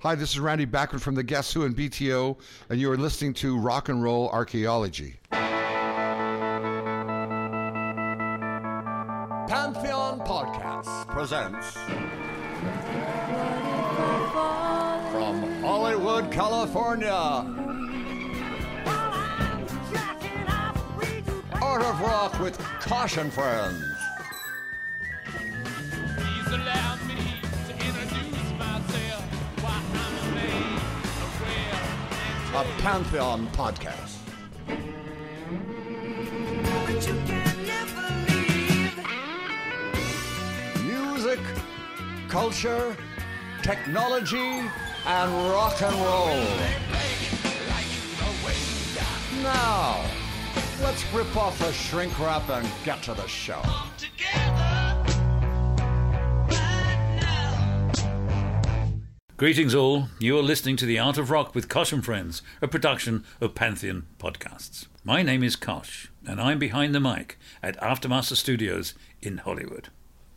Hi, this is Randy Bachman from the Guess Who and BTO, and you are listening to Rock and Roll Archaeology. Pantheon Podcasts presents from Hollywood, California. Art of Rock with Kosh and Friends. A Pantheon podcast. Music, culture, technology, and rock and roll. Now, let's rip off the shrink wrap and get to the show. Greetings, all. You are listening to The Art of Rock with Kosh and Friends, a production of Pantheon Podcasts. My name is Kosh, and I'm behind the mic at Aftermaster Studios in Hollywood.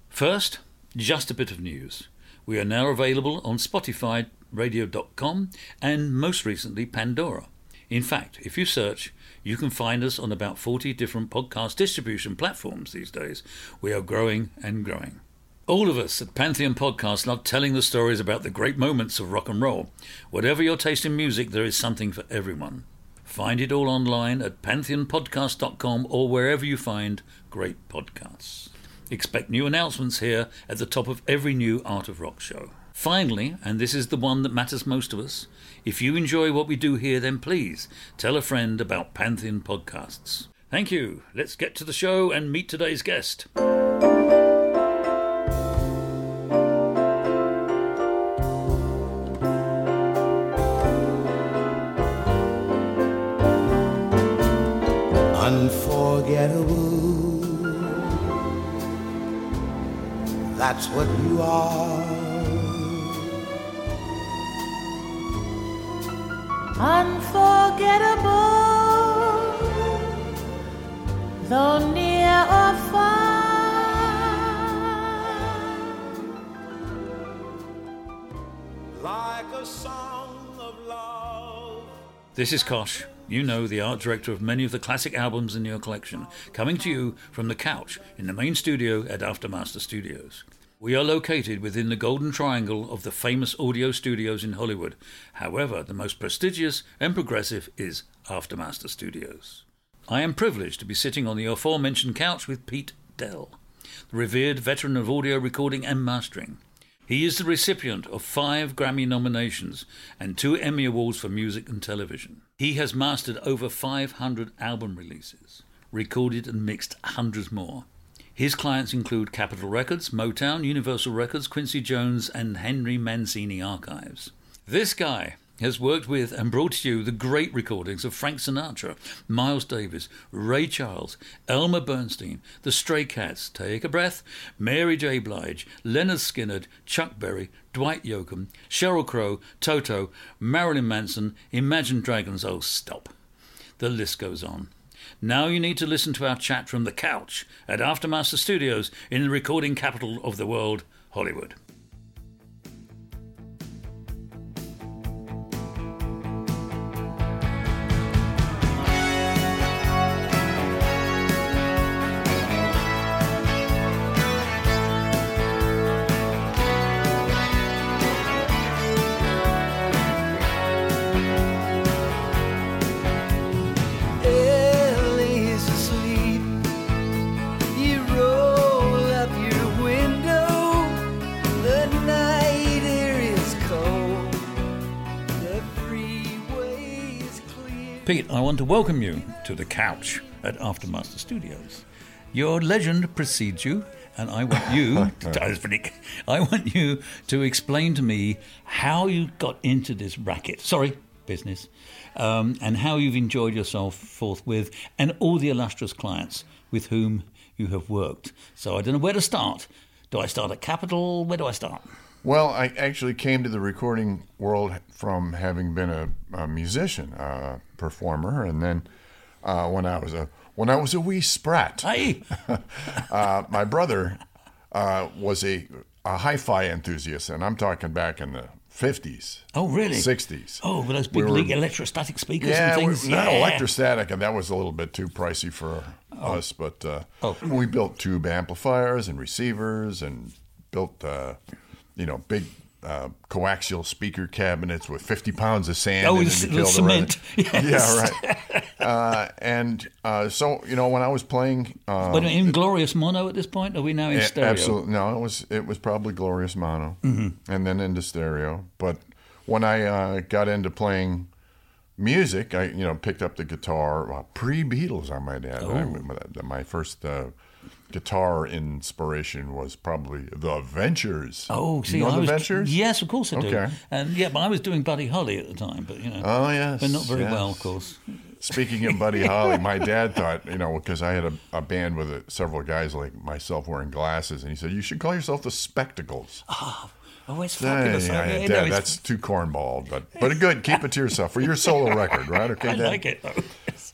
First, just a bit of news. We are now available on Spotify, radio.com, and most recently, Pandora. In fact, if you search, you can find us on about 40 different podcast distribution platforms these days. We are growing and growing. All of us at Pantheon Podcast love telling the stories about the great moments of rock and roll. Whatever your taste in music, there is something for everyone. Find it all online at pantheonpodcast.com or wherever you find great podcasts. Expect new announcements here at the top of every new Art of Rock show. Finally, and this is the one that matters most of us, if you enjoy what we do here, then please tell a friend about Pantheon Podcasts. Thank you. Let's get to the show and meet today's guest. Unforgettable. That's what you are. Unforgettable, though near or far. Like a song of love. This is Kosh. You know, the art director of many of the classic albums in your collection, coming to you from the couch in the main studio at Aftermaster Studios. We are located within the golden triangle of the famous audio studios in Hollywood. However, the most prestigious and progressive is Aftermaster Studios. I am privileged to be sitting on the aforementioned couch with Pete Dell, the revered veteran of audio recording and mastering. He is the recipient of five Grammy nominations and two Emmy Awards for music and television. He has mastered over 500 album releases, recorded and mixed hundreds more. His clients include Capitol Records, Motown, Universal Records, Quincy Jones, and Henry Mancini Archives. This guy has worked with and brought to you the great recordings of Frank Sinatra, Miles Davis, Ray Charles, Elmer Bernstein, The Stray Cats, Take a Breath, Mary J. Blige, Lynyrd Skynyrd, Chuck Berry, Dwight Yoakam, Sheryl Crow, Toto, Marilyn Manson, Imagine Dragons, oh stop. The list goes on. Now you need to listen to our chat from the couch at Aftermaster Studios in the recording capital of the world, Hollywood. Pete, I want to welcome you to the couch at Aftermaster Studios. Your legend precedes you, and I want you, Dominic, I want you to explain to me how you got into this racket. Sorry, business, um, and how you've enjoyed yourself forthwith, and all the illustrious clients with whom you have worked. So I don't know where to start. Do I start at Capital? Where do I start? Well, I actually came to the recording world from having been a, a musician, a performer, and then uh, when I was a when I was a wee sprat, uh, my brother uh, was a, a hi-fi enthusiast, and I'm talking back in the fifties, oh really? sixties. Oh, with those We big were- electrostatic speakers Yeah, and we- things. not electrostatic, and that was a little bit too pricey for us. But uh, Oh. we built tube amplifiers and receivers, and built uh, you know big uh, coaxial speaker cabinets with 50 pounds of sand Oh, in it the- to cement. Yes. Yeah, right. uh, and uh, so you know when I was playing. Um, a in glorious mono at this point? Are we now in a- stereo? Absolutely no. It was it was probably glorious mono, and then into stereo. But when I uh, got into playing music, I you know picked up the guitar well, pre Beatles. I might add. I- my first uh, guitar inspiration was probably the Ventures. Oh, see, you know I the was, Ventures? Yes, of course I do. Okay. And yeah, but I was doing Buddy Holly at the time, but you know, Oh yes, but not very yes. well, of course. Speaking of Buddy Holly, my dad thought, you know, because I had a, a band with uh several guys like myself wearing glasses, and he said, you should call yourself the Spectacles. Oh, it's Yeah, fabulous. yeah, I- yeah, Dad, that's too cornball, but but good. Keep it to yourself for your solo record, right? Okay, I Dad? like it.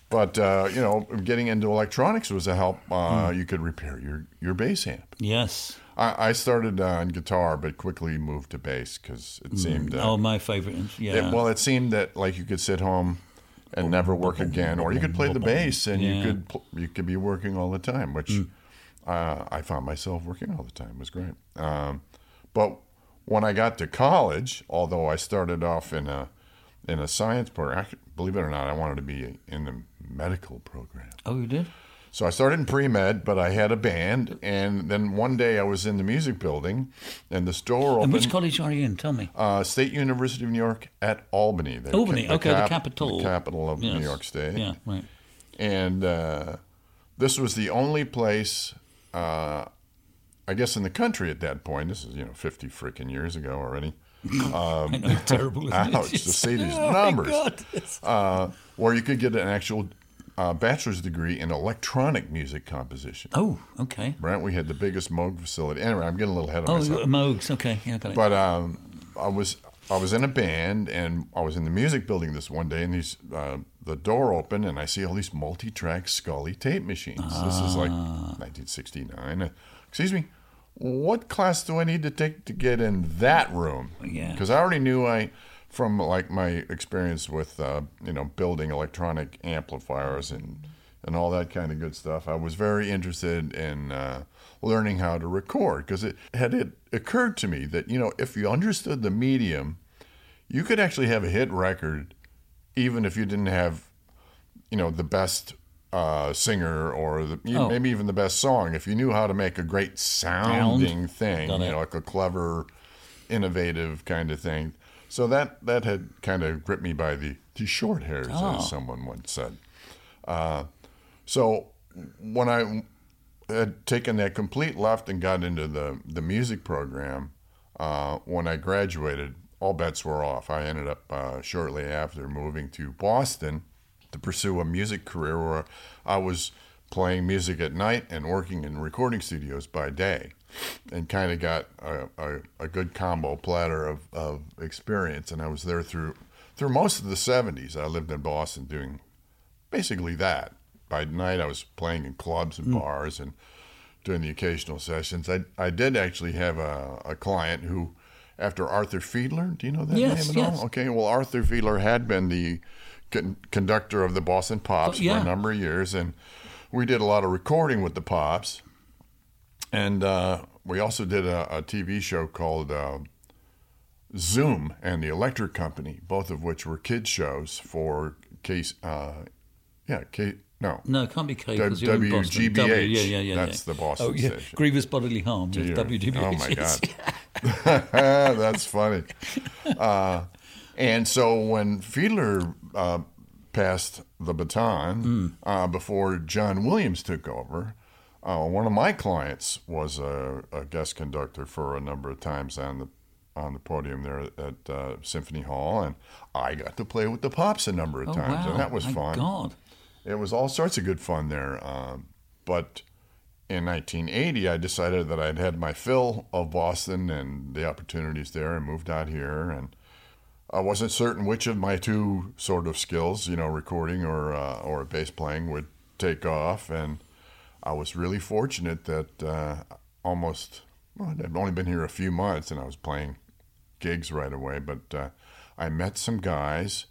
But uh, you know, getting into electronics was a help. Uh, Hmm. You could repair your your bass amp. yes. I, I started on guitar, but quickly moved to bass because it seemed. Uh, oh, my favorite. Yeah. it- well, it seemed that like you could sit home and never work again, or you could play the bass and you could pl- you could be working all the time, which uh, I found myself working all the time. It was great. Um, but when I got to college, although I started off in a in a science program, believe it or not, I wanted to be in the medical program. oh, you did? So I started in pre med, but I had a band, and then one day I was in the music building, and the store And opened. which college are you in? Tell me. Uh, State University of New York at Albany. the Albany, ca- okay, the capital. the capital of New York State. Yeah, right. And uh, this was the only place, uh, I guess, in the country at that point. This is you know fifty freaking years ago already. Um, I know, terrible. ouch, to see these Oh, numbers. God. Uh, where you could get an actual uh, bachelor's degree in electronic music composition. Oh, okay. Right, we had the biggest Moog facility. Anyway, I'm getting a little ahead of Oh, myself. Oh, Moogs. Okay, yeah, got it. But um, I was I was in a band and I was in the music building this one day, and these uh, the door opened and I see all these multi-track Scully tape machines. This is like Ah. 1969. Uh, excuse me, what class do I need to take to get in that room? Yeah. because I already knew I from like my experience with uh, you know building electronic amplifiers and and all that kind of good stuff. I was very interested in uh, learning how to record because it had it occurred to me that you know if you understood the medium, you could actually have a hit record, even if you didn't have, you know, the best uh, singer or the, Oh. maybe even the best song. If you knew how to make a great sounding thing, Got you it. know, like a clever, innovative kind of thing. So that that had kind of gripped me by the, the short hairs, Oh. as someone once said. Uh, so when I had taken that complete left and got into the, the music program, uh, when I graduated, all bets were off. I ended up uh, shortly after moving to Boston to pursue a music career where I was playing music at night and working in recording studios by day and kind of got a, a, a good combo platter of, of experience. And I was there through through most of the 70s. I lived in Boston doing basically that. By night, I was playing in clubs and hmm. bars and doing the occasional sessions. I, I did actually have a, a client who, after Arthur Fiedler, do you know that Yes, name at yes. all? Okay, well, Arthur Fiedler had been the con- conductor of the Boston Pops Oh, yeah. for a number of years, and we did a lot of recording with the Pops. And uh, we also did a, a TV show called uh, Zoom and the Electric Company, both of which were kids shows for case. Uh, yeah, K. No, No, it can't be K W- because you're in Boston. WGBH. W, yeah, yeah, yeah. That's yeah. the Boston Oh, yeah. station. Grievous bodily harm. WGBH. Oh my. God, that's funny. Uh, and so when Fiedler uh, passed the baton uh, before John Williams took over. Uh, one of my clients was a, a guest conductor for a number of times on the on the podium there at uh, Symphony Hall, and I got to play with the Pops a number of Oh, times, wow. and that was My fun. God. It was all sorts of good fun there. Um, but in 1980, I decided that I'd had my fill of Boston and the opportunities there, and moved out here. And I wasn't certain which of my two sort of skills, you know, recording or uh, or bass playing, would take off. And I was really fortunate that uh, almost well, I'd only been here a few months, and I was playing gigs right away. But uh, I met some guys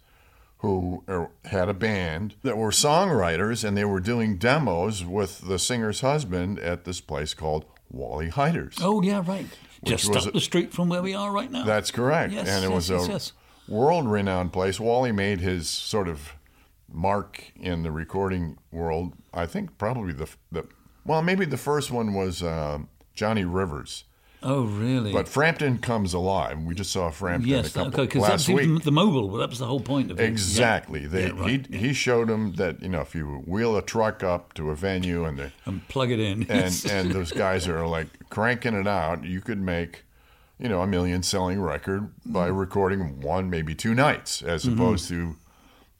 who er, had a band that were songwriters, and they were doing demos with the singer's husband at this place called Wally Heider's. Oh yeah, right. Just up a- the street from where we are right now. That's correct. Yes, and it yes, was yes, yes. World renowned place. Wally made his sort of mark in the recording world. I think probably the, the well, maybe the first one was uh, Johnny Rivers. Oh really? But Frampton comes alive. We just saw Frampton yes, a couple okay, because last that's week. the mobile. That was the whole point of it. Exactly. Yeah. They, Yeah, right. he, he showed them that you know if you wheel a truck up to a venue and they and plug it in. and and those guys are like cranking it out, you could make you know a million selling record by recording one maybe two nights as Mhm. opposed to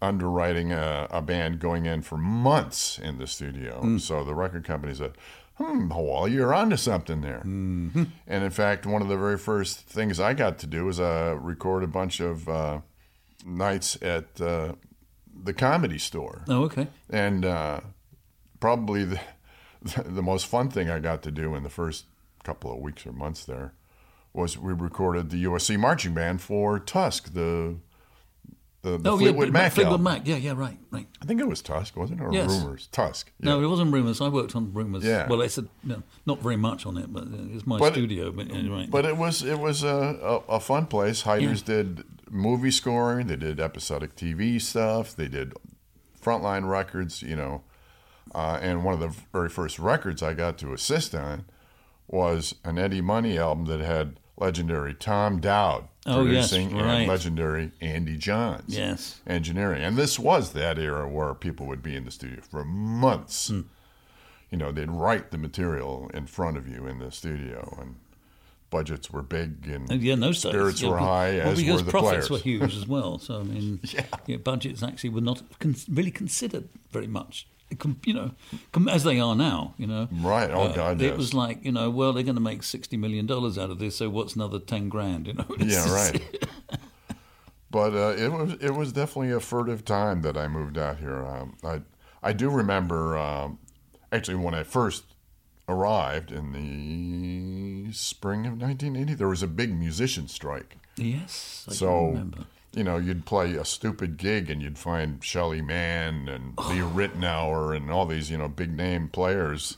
underwriting a, a band going in for months in the studio. Mm. So the record company said, "Hmm, Wally, you're onto something there." Mm-hmm. And in fact, one of the very first things I got to do was uh, record a bunch of uh, nights at uh, the comedy store. Oh, okay. And uh, probably the, the most fun thing I got to do in the first couple of weeks or months there was we recorded the USC marching band for Tusk, the the, the oh Fleetwood yeah, Mac Fleetwood. Mac. Yeah, yeah, right, right. I think it was Tusk, wasn't it? Or Yes. Rumors? Tusk. No, it wasn't Rumors. I worked on Rumors. Yeah. Well, it's a, no, not very much on it, but it's my But- studio. But yeah, right. But it was it was a, a, a fun place. Heider's did movie scoring. They did episodic TV stuff. They did frontline records. You know, uh, and one of the very first records I got to assist on was an Eddie Money album that had legendary Tom Dowd Oh, yes, producing right. and legendary Andy Johns Yes. engineering. And this was that era where people would be in the studio for months. Hmm. You know, they'd write the material in front of you in the studio, and budgets were big and Oh, yeah, no spirits yeah, were high, well, as because were the profits players. were huge as well. So I mean, yeah. budgets actually were not con- really considered very much. You know, as they are now. You know, Right. Oh, God, It yes. was like you know, well, they're going to make sixty million dollars out of this, so what's another ten grand? You know. It's yeah, right. but uh, it was it was definitely a furtive time that I moved out here. Um, I I do remember um, actually when I first arrived in the spring of 1980, there was a big musician strike. Yes, I so remember. You know you'd play a stupid gig and you'd find Shelly Manne and Lee Ritenour and all these you know big name players,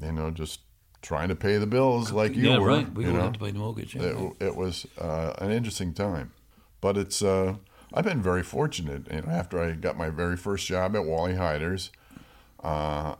you know, just trying to pay the bills like you Yeah, were. right. We you all know? had to pay the mortgage, yeah, It, it was uh, an interesting time, but it's. Uh, I've been very fortunate. You know, after I got my very first job at Wally Heider's, uh,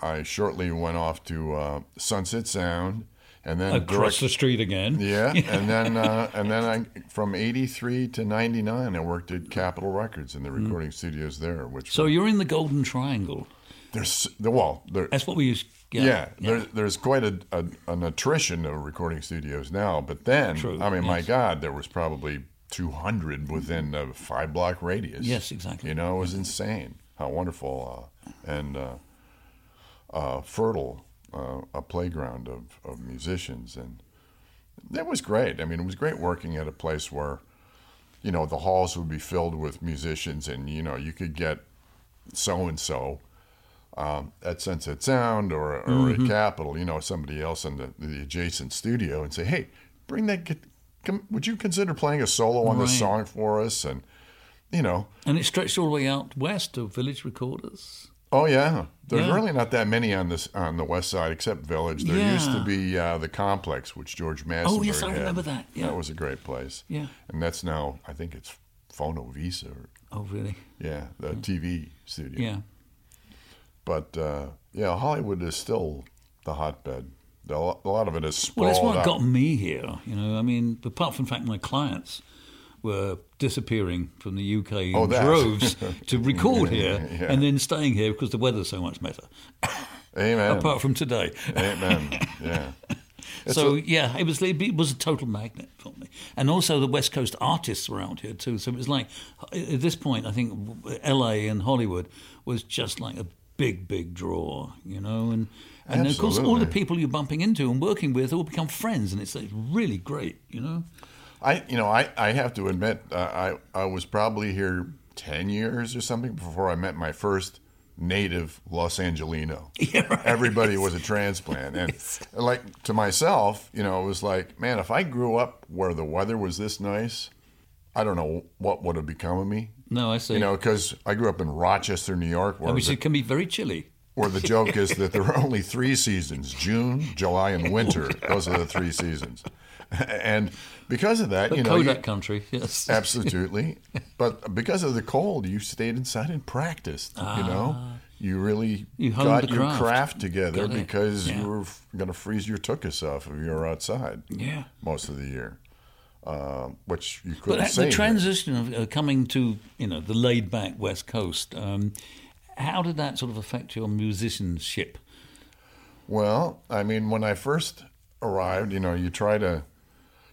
I shortly went off to uh, Sunset Sound, and then Across direct- the street again. yeah, and then uh, and then I from '83 to '99, I worked at Capitol Records in the recording studios there. Which Mm. So were- you're in the Golden Triangle. there's the well, there, That's what we use. yeah, Yeah, There, there's quite a, a an attrition of recording studios now. But then, True, I mean, my. God, there was probably 200 within a five block radius. Yes, exactly. You know, it was insane how wonderful uh, and uh, uh, fertile uh, a playground of, of musicians. And that was great. I mean, it was great working at a place where, you know, the halls would be filled with musicians and, you know, you could get so and so at Sunset Sound or, or Mhm. at Capitol, you know, somebody else in the, the adjacent studio and say, hey, bring that, would you consider playing a solo on this song for us? And, you know, And it stretched all the way out west to Village Recorders. Oh yeah, there's Yeah. really not that many on this on the west side except Village. There used to be uh, the Complex, which George Massenburg Oh, yes, I had. remember that, yeah. that was a great place. Yeah. and that's now I think it's Phono Visa. Or, Oh, really? yeah, the TV studio. Yeah. but uh, yeah, Hollywood is still the hotbed. A lot of it is sprawled Well, that's what out. got me here. You know, I mean, apart from the fact my clients were disappearing from the UK in Oh, droves to record Yeah, here yeah. and then staying here because the weather's so much better. Amen. Apart from today. Amen. Yeah. It's so a- yeah, it was it was a total magnet for me, and also the West Coast artists were out here too. So it was like at this point, I think L.A. and Hollywood was just like a big, big draw, you know, and and of course all the people you're bumping into and working with all become friends, and it's, it's really great, you know. I, you know, I, I have to admit, uh, I, I was probably here 10 years or something before I met my first native Los Angelino. Everybody was a transplant. And like to myself, you know, it was like, man, if I grew up where the weather was this nice, I don't know what would have become of me. No, I see. You know, because I grew up in Rochester, New York, where, which the, it can be very chilly. where the joke is that there are only three seasons June, July, and winter. Those are the three seasons. And because of that, But you know, you- Kodak country, yes. Absolutely. but because of the cold, you stayed inside and practiced. you know, you really Ah. You got your craft. craft together because Yeah. you were going to freeze your tuchus off if you were outside. Yeah. most of the year, uh, which you But uh, say. the here. transition of uh, coming to you know the laid back West Coast, um, how did that sort of affect your musicianship? Well, I mean, when I first arrived, you know, you try to,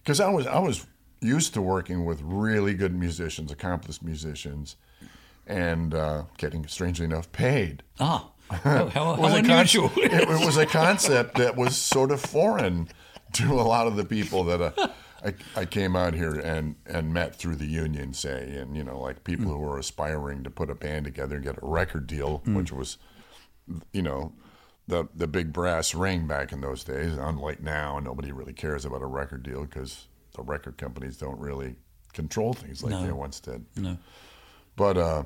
because I was I was used to working with really good musicians, accomplished musicians, and uh, getting strangely enough paid. Ah, how, how, It was how a con- unusual! it, it was a concept that was sort of foreign to a lot of the people that uh, I, I came out here and, and met through the union, say, and you know, like people who were aspiring to put a band together and get a record deal, which was, you know, the the big brass ring back in those days. Unlike now, nobody really cares about a record deal because the record companies don't really control things like No. they once did. No. But uh,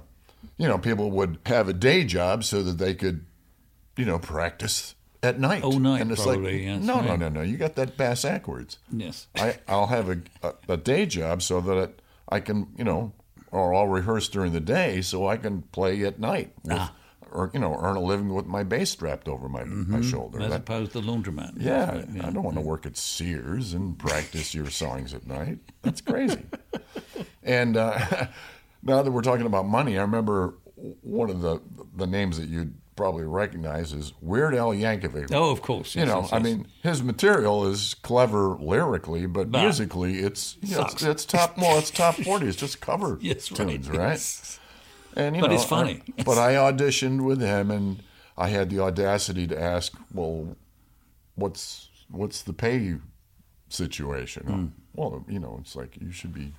you know, people would have a day job so that they could, you know, practice at night. All night, and it's probably, like, yes, no, no, no, no. You got that bass backwards. Yes. I, I'll have a, a, a day job so that I can, you know, or I'll rehearse during the day so I can play at night, with, Ah. Or you know, earn a living with my bass strapped over my my shoulder. As That- opposed to the laundromat. yeah, Right, I don't want to work at Sears and practice your songs at night. That's crazy. and uh, now that we're talking about money, I remember one of the the names that you'd probably recognize is Weird Al Yankovic. Oh, of course. You know, yes, I mean, his material is clever lyrically, but Bah. musically, it's you know, it's, it's top well, it's top forty. It's just cover Yes, right. tunes, right? And you But know, it's funny. I, but I auditioned with him, and I had the audacity to ask, "Well, what's what's the pay situation?" Hmm. Well, you know, it's like you should be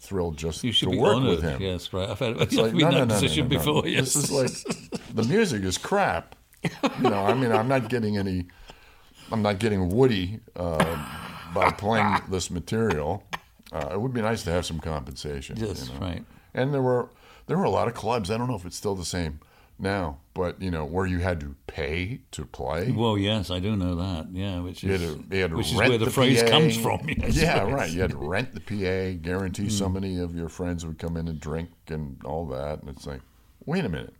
thrilled just you should to be work honored. with him. Yes, right. I've had It's like, no, no, no, position no, no. before. Yes. This is like the music is crap. You know, I mean, I'm not getting any. I'm not getting woody uh, by playing this material. Uh, it would be nice to have some compensation. Yes, you know? right. And there were there were a lot of clubs. I don't know if it's still the same now, but you know where you had to pay to play. Well, yes, I do know that. Yeah, which is You had to, you had to which is where the, the phrase PA. comes from. Yes, yeah, right. right. You had to rent the PA, guarantee so many of your friends would come in and drink and all that. And it's like, wait a minute,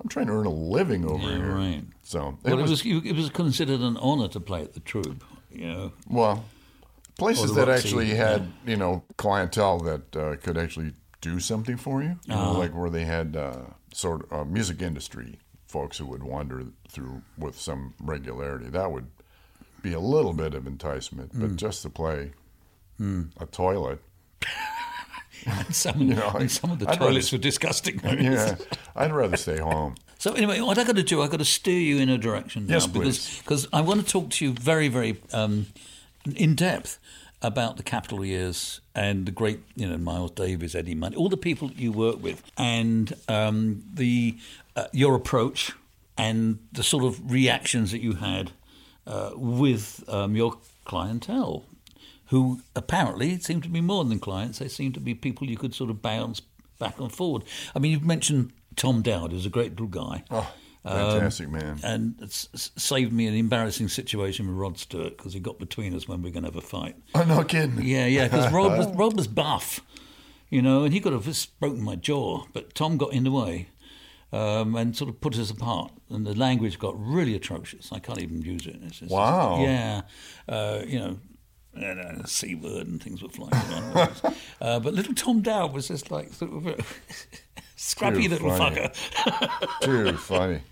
I'm trying to earn a living over Yeah, here. right. So Well, it was it was considered an honour to play at the Troupe. You know, well places that Roxy, actually had you know clientele that uh, could actually do something for you. You know, Uh-huh. like where they had uh, sort of uh, music industry folks who would wander through with some regularity. That would be a little bit of enticement, but Mm. just to play a toilet. and some, You know, and some of the I'd toilets rather- were disgusting. yeah, I'd rather stay home. So anyway, what I got to do, I got to steer you in a direction now Yes, because because I want to talk to you very very um, in depth about the Capitol years and the great you know Miles Davis, Eddie Money, all the people that you work with, and um, the uh, your approach and the sort of reactions that you had uh, with um, your clientele, who apparently seem to be more than clients. They seem to be people you could sort of bounce back and forward. I mean, you've mentioned Tom Dowd, who's a great little guy. Oh, Um, fantastic man. And it's saved me an embarrassing situation with Rod Stewart because he got between us when we were going to have a fight. Oh no kidding. Yeah, yeah, because Rod was, Rod was buff, you know, and he could have just broken my jaw, but Tom got in the way um, and sort of put us apart. And the language got really atrocious. I can't even use it. Just- Wow. yeah. Uh, you know, and uh, C word and things were flying around. uh, but little Tom Dowd was just like sort of a scrappy Too little funny. fucker. Too funny.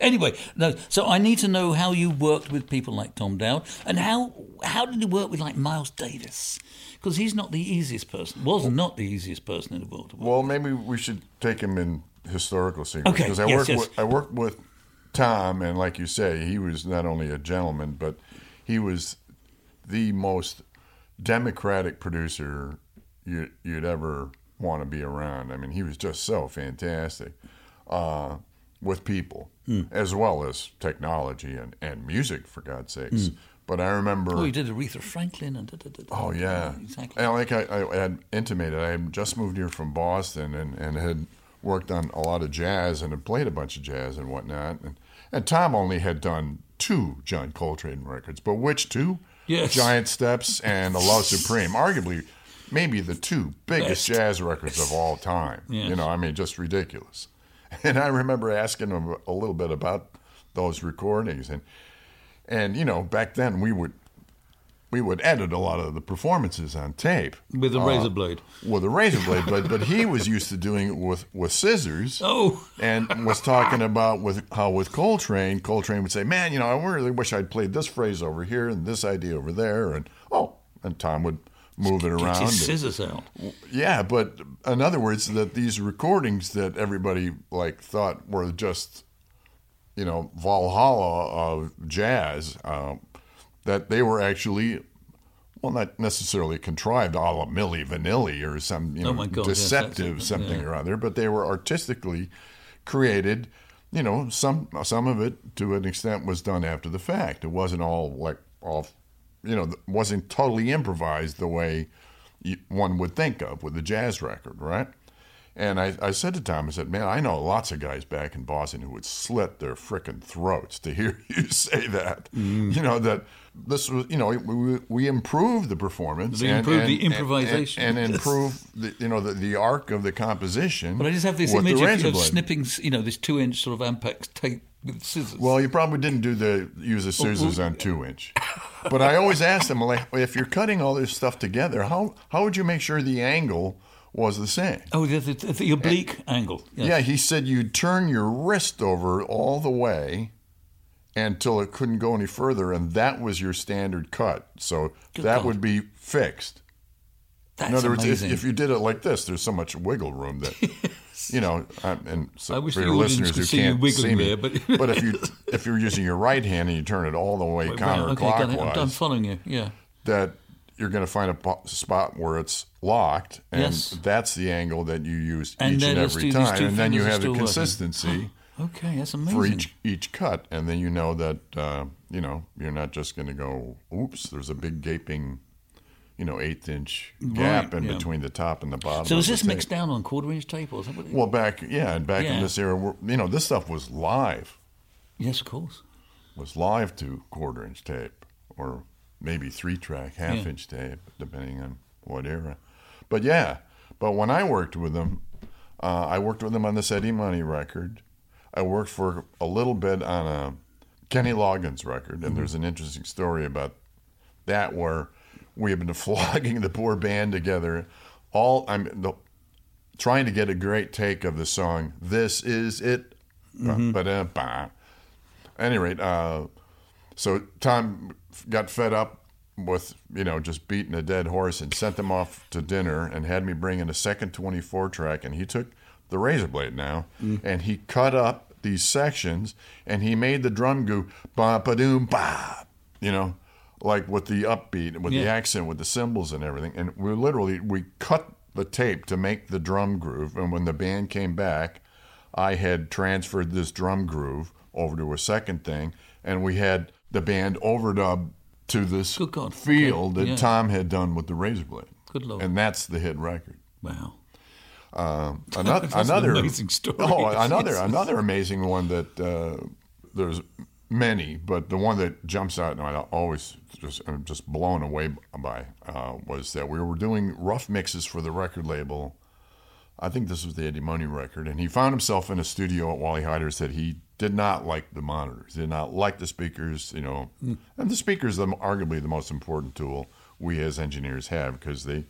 anyway, no. So I need to know how you worked with people like Tom Dowd, and how how did you work with like Miles Davis? Because he's not the easiest person. Was not the easiest person in the world to work. Well, maybe we should take him in historical sequence Okay, because I yes, worked yes. with I worked with Tom, and like you say, he was not only a gentleman, but he was the most democratic producer you, you'd ever want to be around. I mean, he was just so fantastic uh, with people Hmm. as well as technology and, and music, for God's sakes. But I remember. Oh, he did Aretha Franklin and. Da, da, da, da. Oh yeah, exactly. And like I, I had intimated, I had just moved here from Boston and, and had worked on a lot of jazz and had played a bunch of jazz and whatnot. And, and Tom only had done two John Coltrane records, but which two? Yes. Giant Steps and A Love Supreme, arguably maybe the two biggest Best. jazz records of all time. Yes. You know, I mean, just ridiculous. And I remember asking him a little bit about those recordings, and and you know, back then we would we would edit a lot of the performances on tape With a uh, razor blade. with a razor blade, but but he was used to doing it with with scissors. Oh. and was talking about with how with Coltrane, Coltrane would say, "Man, you know, I really wish I'd played this phrase over here and this idea over there," and oh, and Tom would move it Get around. his scissors out. Yeah, but in other words, that these recordings that everybody like thought were just, you know, Valhalla of jazz, uh, that they were actually, well, not necessarily contrived a la Milli Vanilli or some, you know, Oh God, deceptive it, something yeah. or other, but they were artistically created. You know, some some of it to an extent was done after the fact. It wasn't all like all, you know, wasn't totally improvised the way one would think of with a jazz record, right? And I, I said to Tom, I said, man, I know lots of guys back in Boston who would slit their frickin' throats to hear you say that. Mm. You know, that this was, you know, we, we improved the performance. We improved the improvisation. And, and, improved, the, you know, the, the arc of the composition. But I just have this image of, of snipping, you know, this two-inch sort of Ampex tape scissors. Well, you probably didn't do the use the scissors on two inch, but I always asked them, like, if you're cutting all this stuff together, how how would you make sure the angle was the same? oh, the, the, the oblique angle. Yes. Yeah, he said you'd turn your wrist over all the way until it couldn't go any further, and that was your standard cut. So Good that God. would be fixed. That's In other words, if, if you did it like this, there's so much wiggle room that you know. And so I wish for your listeners who can't see me, there, but- but if you if you're using your right hand and you turn it all the way Right, right, okay. I'm, I'm following you. Yeah. that you're going to find a po- spot where it's locked, and Yes. that's the angle that you use And each and every time, and then you have the consistency Okay, that's amazing. for each each cut, and then you know that uh, you know you're not just going to go, "Oops, there's a big gaping." You know, eighth inch gap Right, in yeah. between the top and the bottom. so of is this mixed down on quarter-inch tape, or something? Well, back yeah, and back Yeah. in this era, we're- you know, this stuff was live, yes, of course. was live to quarter inch tape, or maybe three track, half Yeah. inch tape, depending on what era. But yeah, but when I worked with them, uh, I worked with them on this Eddie Money record. I worked for a little bit on a Kenny Loggins record, and Mm-hmm. there's an interesting story about that where we have been flogging the poor band together. All I'm the, trying to get a great take of the song. This is it. Mm-hmm. Ba-da-ba. At any rate, uh, so Tom got fed up with you know just beating a dead horse and sent them off to dinner and had me bring in a second 24 track and he took the razor blade now and he cut up these sections and he made the drum go ba ba doom ba you know like with the upbeat with the accent with the cymbals and everything and we literally we cut the tape to make the drum groove and when the band came back I had transferred this drum groove over to a second thing, and we had the band overdub to this Good Okay, that yeah. Tom had done with the Razor Blade. Good Lord. And that's the hit record. Wow. Um, another, That's an another amazing story. Oh, another Jesus. another amazing one that uh, there's many, but the one that jumps out and I always just I'm just blown away by uh, was that we were doing rough mixes for the record label. I think this was the Eddie Money record, and he found himself in a studio at Wally Heider's that he did not like the monitors, did not like the speakers, you know, Hmm. and the speakers are arguably the most important tool we as engineers have because they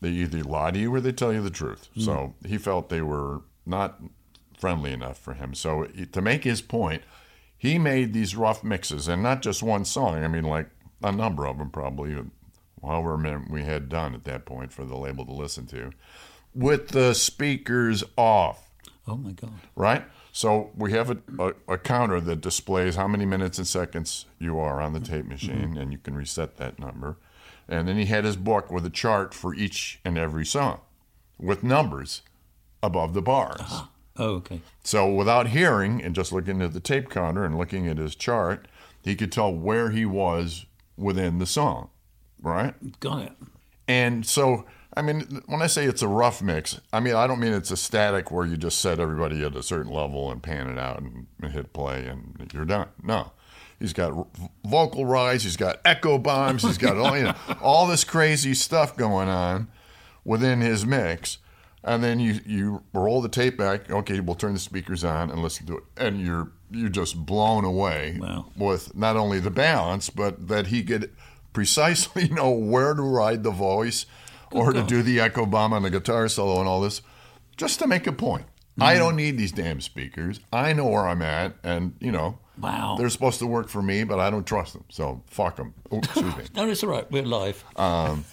they either lie to you or they tell you the truth. So he felt they were not friendly enough for him. So to make his point, he made these rough mixes and not just one song. I mean, like a number of them, probably however many we had done at that point for the label to listen to, with the speakers off Oh my God. right? So we have a, a, a counter that displays how many minutes and seconds you are on the tape mm-hmm. machine, and you can reset that number. And then he had his book with a chart for each and every song with numbers above the bars. Ah. Oh, okay. So without hearing and just looking at the tape counter and looking at his chart, he could tell where he was within the song, right? Got it. And so, I mean, when I say it's a rough mix, I mean, I don't mean it's a static where you just set everybody at a certain level and pan it out and, hit play and you're done. No. He's got vocal rise, he's got echo bombs, he's got all, you know, all this crazy stuff going on within his mix. And then you, you roll the tape back. Okay, we'll turn the speakers on and listen to it. And you're you're just blown away Wow. with not only the balance, but that he could precisely know where to ride the voice or to do the echo bomb on the guitar solo and all this, just to make a point. I don't need these damn speakers. I know where I'm at, and you know, Wow. they're supposed to work for me, but I don't trust them. So fuck them. Oh, excuse me. No, it's all right. We're live. Um,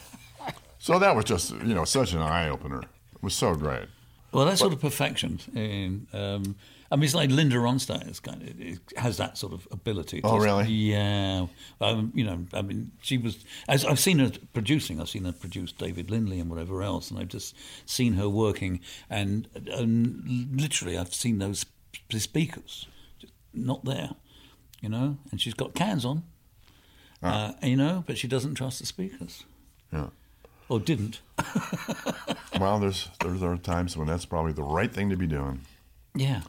So that was just you know such an eye opener. Was so great. Well, that's sort of perfection. In, um, I mean, it's like Linda Ronstadt is kind of it has that sort of ability. Oh, really? Yeah. Um, you know, I mean, she was. As I've seen her producing, I've seen her produce David Lindley and whatever else, and I've just seen her working, and, and literally, I've seen those speakers not there. You know, and she's got cans on. Uh, you know, but she doesn't trust the speakers, Yeah. Or didn't. Well, there's there's there are times when that's probably the right thing to be doing. Yeah,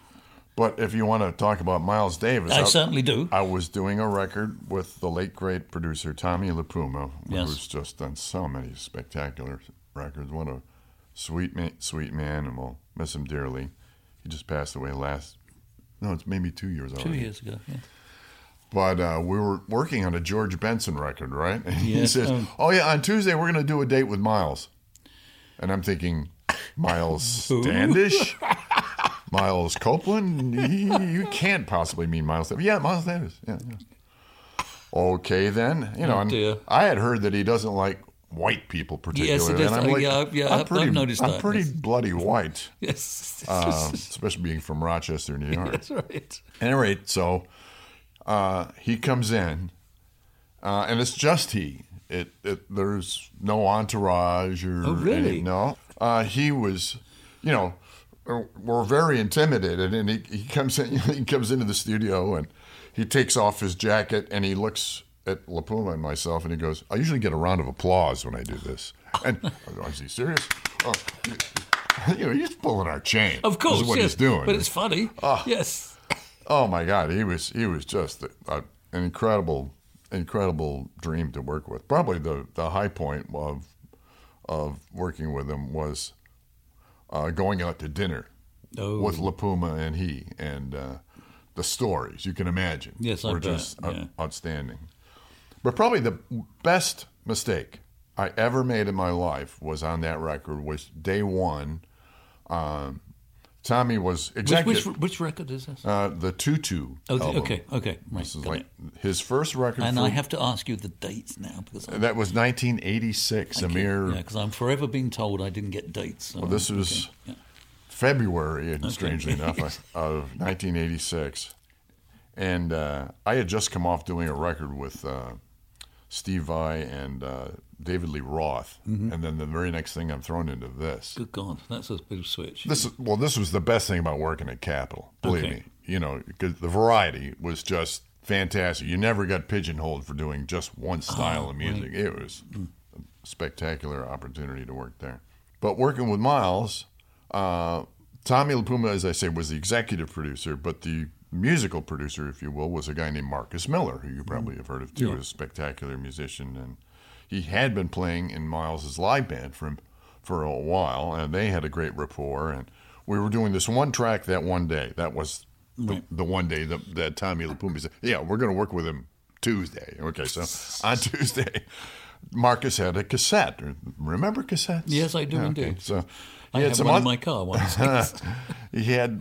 But if you want to talk about Miles Davis, I certainly do. I was doing a record with the late great producer Tommy LiPuma, Yes. who's just done so many spectacular records. What a sweet man, sweet man, and we'll miss him dearly. He just passed away last. No, it's maybe two years two already. years ago. Yeah. But uh, we were working on a George Benson record, right? And he Yes, says, um, "Oh yeah, on Tuesday we're going to do a date with Miles," and I'm thinking, Miles Standish, Miles Copeland. You, can't possibly mean Miles. Davis. Yeah, Miles Davis. Yeah, yeah. Okay, then you know, Oh, and. I had heard that he doesn't like white people particularly. it is. And I'm Oh, like, yeah, yeah, I'm I've- I've pretty, noticed I'm that, pretty yes. bloody white, Yes. uh, especially being from Rochester, New York. That's right. At any rate, so uh, he comes in, uh, and it's just he. It, it there's no entourage or Oh, really? any- no. Uh, he was, you know, we're very intimidated, and he, he comes in. He comes into the studio and he takes off his jacket and he looks at LiPuma and myself and he goes, "I usually get a round of applause when I do this." And go, "Is he serious?" Oh, you know, he's pulling our chain. Of course, This is what yes. he's doing. But it's funny. yes. Oh my God, he was he was just an incredible incredible dream to work with. Probably the, the high point of of working with him was uh, going out to dinner Oh. with LiPuma and he, and uh, the stories you can imagine Yes, were just yeah. outstanding. But probably the best mistake I ever made in my life was on that record. Was day one. Um, Tommy was Which, executive. which, which record is this? Uh, the Tutu. Oh, album. okay, okay. Right, This is like it. his first record. And for- I have to ask you the dates now because I'm, that was 1986. A mere. yeah, because I'm forever being told I didn't get dates. So well, this okay, was yeah. February, and strangely enough, of 1986, and uh, I had just come off doing a record with uh, Steve Vai and uh, David Lee Roth, Mm-hmm. and then the very next thing I'm thrown into this. Good God, that's a big switch. This is well, this was the best thing about working at Capitol. Believe Okay. me, you know, because the variety was just fantastic. You never got pigeonholed for doing just one style Oh, of music. It was a spectacular opportunity to work there. But working with Miles, uh, Tommy LiPuma, as I say, was the executive producer, but the musical producer, if you will, was a guy named Marcus Miller, who you probably have heard of too, Yeah. a spectacular musician, and he had been playing in Miles's live band for him for a while, and they had a great rapport. And we were doing this one track that one day. That was the, the one day that, that Tommy LiPuma said, "Yeah, we're going to work with him Tuesday." Okay, so on Tuesday, Marcus had a cassette. Remember cassettes? Yes, I do Yeah, indeed. So I he had had some one in my car once. he had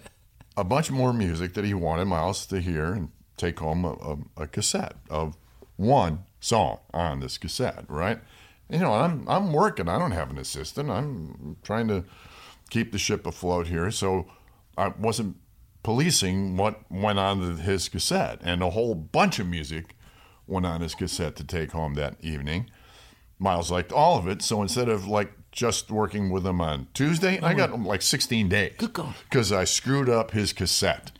a bunch more music that he wanted Miles to hear and take home a, a, a cassette of one song on this cassette, right? You know, I'm I'm working. I don't have an assistant. I'm trying to keep the ship afloat here, so I wasn't policing what went on his cassette, and a whole bunch of music went on his cassette to take home that evening. Miles liked all of it, so instead of like just working with him on Tuesday, I got him like 16 days. Because I screwed up his cassette.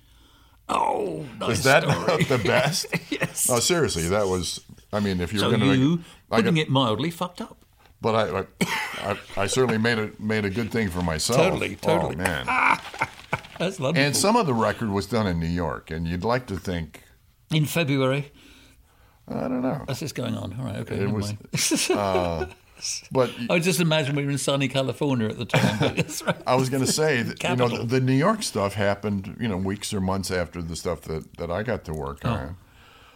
oh, nice Is that story. not the best? yes. No, seriously, that was. I mean, if you're so going to, you, I putting got, it mildly, fucked up. but I, I, I, I certainly made it made a good thing for myself. Totally, totally. Oh man! That's wonderful. and some of the record was done in New York, and you'd like to think, in February, I don't know, what's this going on? All right, okay. It was- mind. but I just imagine we were in sunny California at the time. That's right. I was going to say that you know the, the New York stuff happened you know weeks or months after the stuff that, that I got to work Oh. on.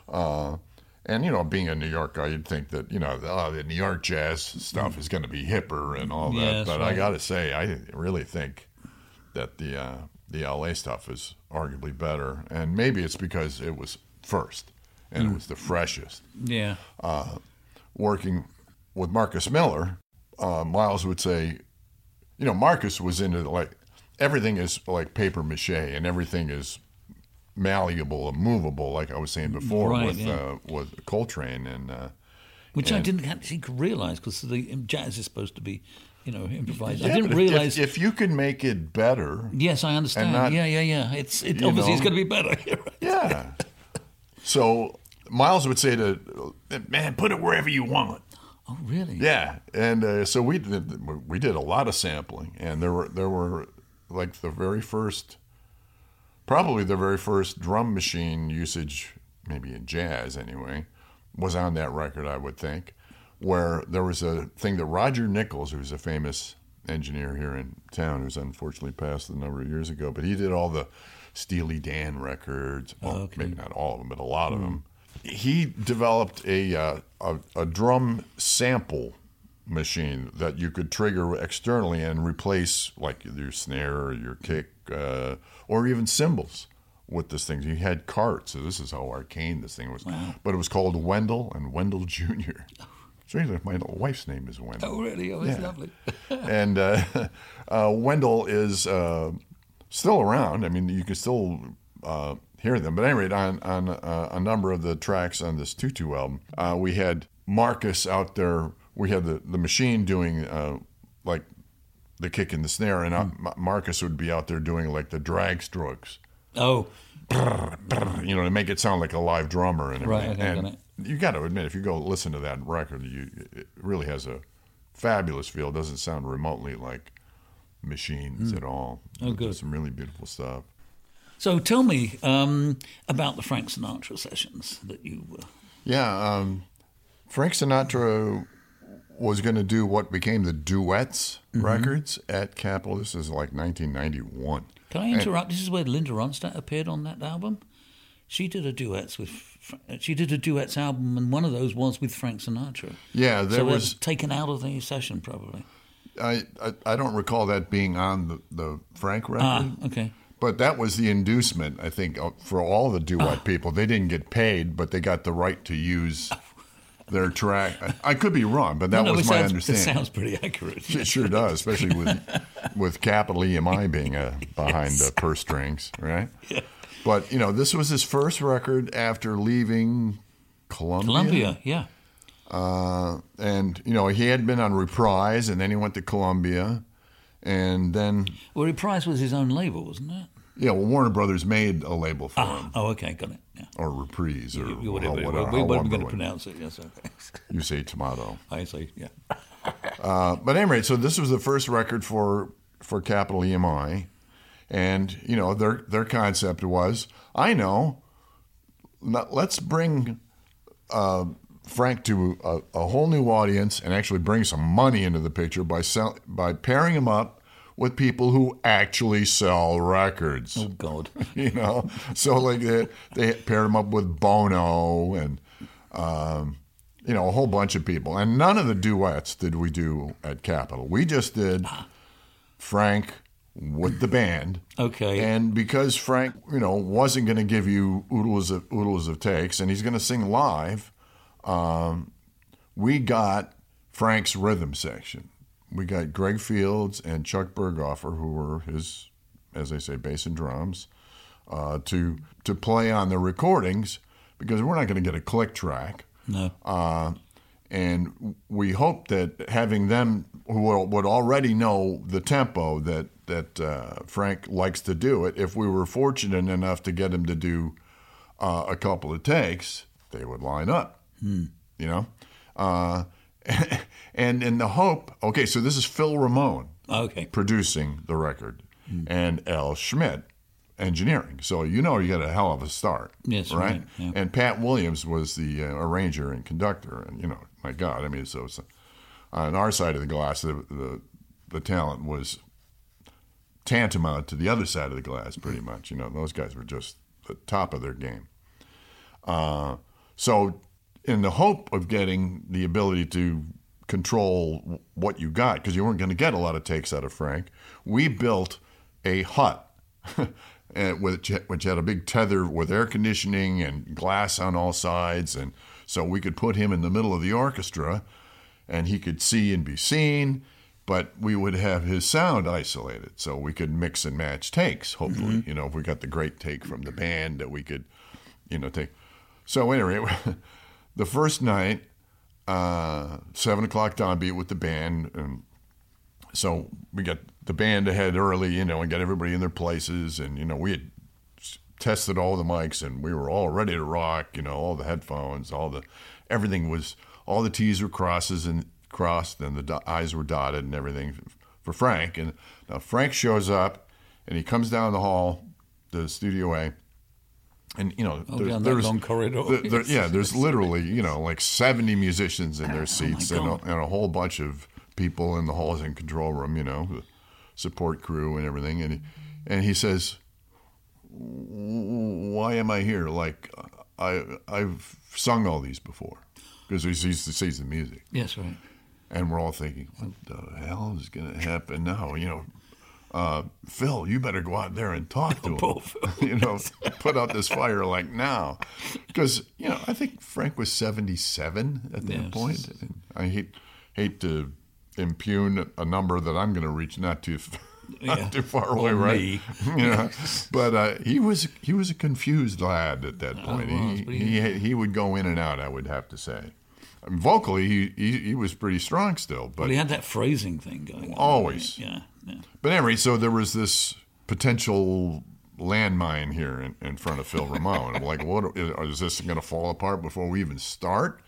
Uh, and you know, being a New York guy, you'd think that you know oh, the New York jazz stuff is going to be hipper and all that. Yeah, but I got to say, I really think that the uh, the LA stuff is arguably better, and maybe it's because it was first and Mm. it was the freshest Yeah. working with Marcus Miller, uh, Miles would say, you know, Marcus was into like everything is like paper mache and everything is malleable and movable, like I was saying before Right, with yeah. uh, with Coltrane and uh, Which I didn't actually realize because the jazz is supposed to be, you know, improvised. I didn't but if- realize. if, you can make it better. yes, I understand. not- yeah, yeah, yeah. It's it, obviously it's going to be better. Right. Yeah. so Miles would say to man, put it wherever you want. Oh, really? Yeah, and uh, so we did, we did a lot of sampling, and there were there were like the very first, probably the very first drum machine usage, maybe in jazz anyway, was on that record, I would think, where there was a thing that Roger Nichols, who's a famous engineer here in town, who's unfortunately passed a number of years ago, but he did all the Steely Dan records, well, maybe not all of them, but a lot of them. He developed a, uh, a a drum sample machine that you could trigger externally and replace like your snare or your kick uh, or even cymbals with this thing. He had carts. So this is how arcane this thing was. But it was called Wendel and Wendel Jr. Strangely, my wife's name is Wendell Oh, really? Oh, that's Yeah. lovely. and uh, uh, Wendel is uh, still around. I mean, you can still uh, hear them. But at any rate, on, on uh, a number of the tracks on this Tutu album, uh, we had Marcus out there. We had the, the machine doing uh, like the kick and the snare, and uh, Ma- Marcus would be out there doing like the drag strokes, Oh, you know, to make it sound like a live drummer and Right, everything. okay, and it. you got to admit, if you go listen to that record, you it really has a fabulous feel. It doesn't sound remotely like machines at all. Oh, There's good. some really beautiful stuff. so tell me um, about the Frank Sinatra sessions that you. were. Yeah, um, Frank Sinatra was going to do what became the duets Mm-hmm. records at Capitol. This is like 1991. can I interrupt? This is where Linda Ronstadt appeared on that album. She did a duets with. She did a duets album, and one of those was with Frank Sinatra. Yeah, there so was. taken out of the session, probably. I, I I don't recall that being on the, the Frank record. Ah, okay. But that was the inducement, I think, for all the duet Ah. people. They didn't get paid, but they got the right to use their track. I, I could be wrong, but that no, no, was my sounds, understanding. It sounds pretty accurate. It sure does, especially with with Capitol EMI being uh, behind the purse strings, right? Yeah. But you know, this was his first record after leaving Columbia. Columbia, yeah. Uh, and you know, he had been on Reprise, and then he went to Columbia, and then Well, Reprise was his own label, wasn't it? yeah, well, Warner Brothers made a label for him, Oh, okay, got it. Yeah. or Reprise, or You- whatever. how- we we weren't going to pronounce it. Yes, okay. You say tomato. I see. Yeah. Uh, but anyway, so this was the first record for for Capitol EMI, and you know their their concept was, I know, let- let's bring uh, Frank to a, a whole new audience and actually bring some money into the picture by sell, by pairing him up with people who actually sell records. Oh God. you know, so like they, they paired him up with Bono and um, you know, a whole bunch of people, and none of the duets did we do at Capitol. We just did Frank with the band. Okay. And because Frank, you know, wasn't going to give you oodles of oodles of takes, and he's going to sing live, um, we got Frank's rhythm section. We got Greg Fields and Chuck Berghofer, who were his, as they say, bass and drums, uh, to to play on the recordings because we're not going to get a click track. No. Uh, and we hope that having them who would already know the tempo that that uh, Frank likes to do it, if we were fortunate enough to get him to do uh, a couple of takes, they would line up. You know, uh, and in the hope. Okay, so this is Phil Ramone Okay. producing the record, and Al Schmitt engineering. So you know you got a hell of a start. Yes, right. right, yeah. And Pat Williams was the uh, arranger and conductor, and you know, my God, I mean, so it's, on our side of the glass, the, the the talent was tantamount to the other side of the glass, pretty much. You know, those guys were just the top of their game. Uh, so, in the hope of getting the ability to control what you got, because you weren't going to get a lot of takes out of Frank, we built a hut. And eh, which, which had a big tether with air conditioning and glass on all sides, and so we could put him in the middle of the orchestra, and he could see and be seen, but we would have his sound isolated, so we could mix and match takes. Hopefully, mm-hmm. you know, if we got the great take from the band that we could, you know, take. So anyway, the first night, uh, seven o'clock downbeat with the band, and so we got the band ahead early, you know, and got everybody in their places, and you know, we had tested all the mics, and we were all ready to rock. You know, all the headphones, all the everything was, all the T's were crosses and crossed, and the do- I's were dotted, and everything for Frank. And now Frank shows up, and he comes down the hall, the Studio A. And you know, Oh, there- down that there's long corridor. there- there- yeah, there's literally you know like 70 musicians in Oh, their seats and a, and a whole bunch of people in the halls and control room, you know, the support crew and everything. And he, and he says, "Why am I here? Like I I've sung all these before because he sees sees the music." Yes, right. And we're all thinking, what the hell is going to happen now? You know, uh, Phil, you better go out there and talk to him. you know, put out this fire like now. Because, you know, I think Frank was 77 at that Yes. point. I hate hate to impugn a number that I'm going to reach not too not Yeah. too far away, right? me. know, but uh, he was he was a confused lad at that point. he, he he would go in and out. I would have to say. I mean, vocally, he, he he was pretty strong still, but Well, he had that phrasing thing going on. Always. Yeah. yeah. but anyway, so there was this potential landmine here in, in front of Phil Ramone. I'm like, what is this going to fall apart before we even start?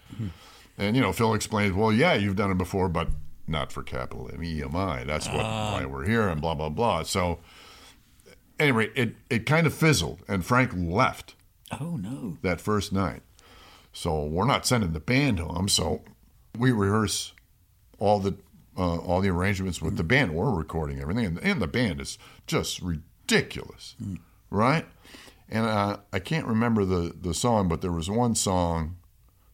And you know, Phil explains, well, yeah, you've done it before, but not for Capitol M E M I. That's what ah. why we're here, and blah blah blah. So anyway, it it kind of fizzled, and Frank left Oh, no. that first night. So we're not sending the band home. So we rehearse all the uh, all the arrangements with the band. We're recording everything, and, and the band is just ridiculous, right? And uh, I can't remember the the song, but there was one song